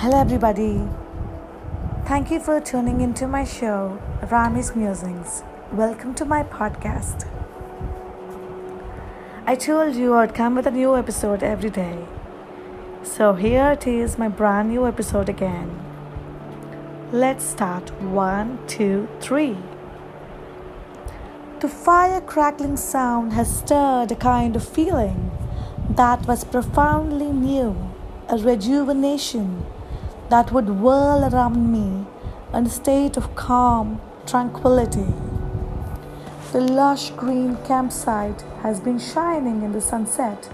Hello, everybody. Thank you for tuning into my show, Rami's Musings. Welcome to my podcast. I told you I'd come with a new episode every day. So here it is, my brand new episode again. Let's start. One, two, three. The fire crackling sound has stirred a kind of feeling that was profoundly new, a rejuvenation that would whirl around me in a state of calm tranquility. The lush green campsite has been shining in the sunset.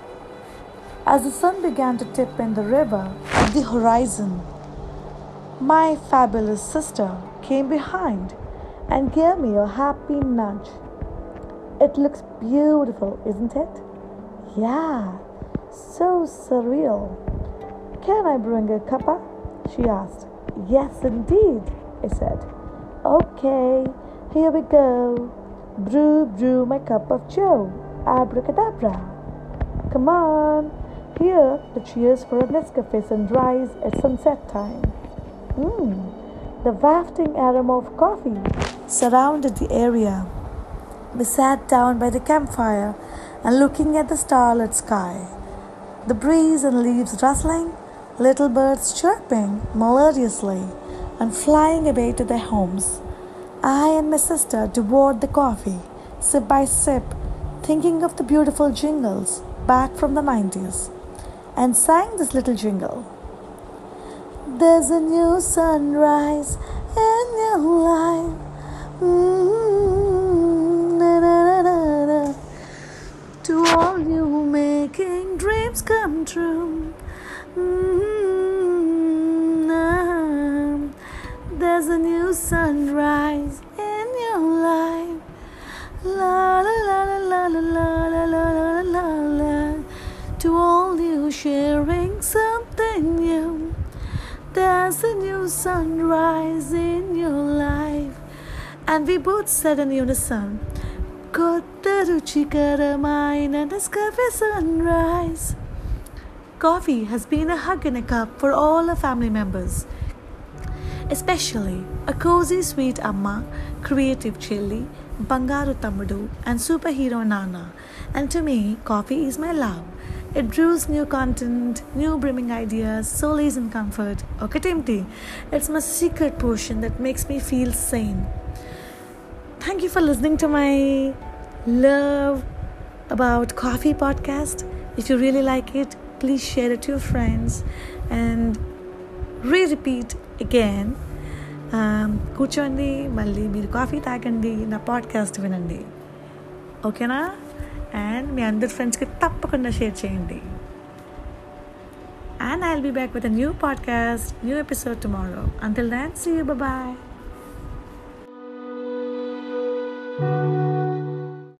As the sun began to tip in the river at the horizon, my fabulous sister came behind and gave me a happy nudge. It looks beautiful, isn't it? Yeah, so surreal. Can I bring a cuppa? She asked. Yes, indeed, I said. Okay, here we go. Brew, brew my cup of joe. Abracadabra. Come on. Here, the cheers for a Nescafe sunrise at sunset time. Mmm, the wafting aroma of coffee surrounded the area. We sat down by the campfire and looking at the starlit sky. The breeze and leaves rustling, little birds chirping melodiously and flying away to their homes. I and my sister devoured the coffee, sip by sip, thinking of the beautiful jingles back from the 90s, and sang this little jingle. There's a new sunrise in your life. Mm, na. To all you making dreams come true. Mm, sunrise in your life. La la la la la la la la la la la. To all you sharing something new. There's a new sunrise in your life. And we both said in unison, కొత్త రుచికరమైన Nescafe sunrise. Coffee has been a hug in a cup for all our family members, especially a cozy sweet Amma, creative Chili, Bangaru Tamudu, and superhero Nana. And to me, coffee is my love. It brews new content, new brimming ideas, solace and comfort. Okay, Timty, it's my secret potion that makes me feel sane. Thank you for listening to my love about coffee podcast. If you really like it, please share it to your friends and re repeat again um, కూర్చోండి మళ్ళీ మీరు coffee తాగండి నా podcast వినండి. ఓకేనా? And మీ అందరి ఫ్రెండ్స్కి తప్పకుండా షేర్ చేయండి. And I will be back with a new podcast new episode tomorrow until then see you bye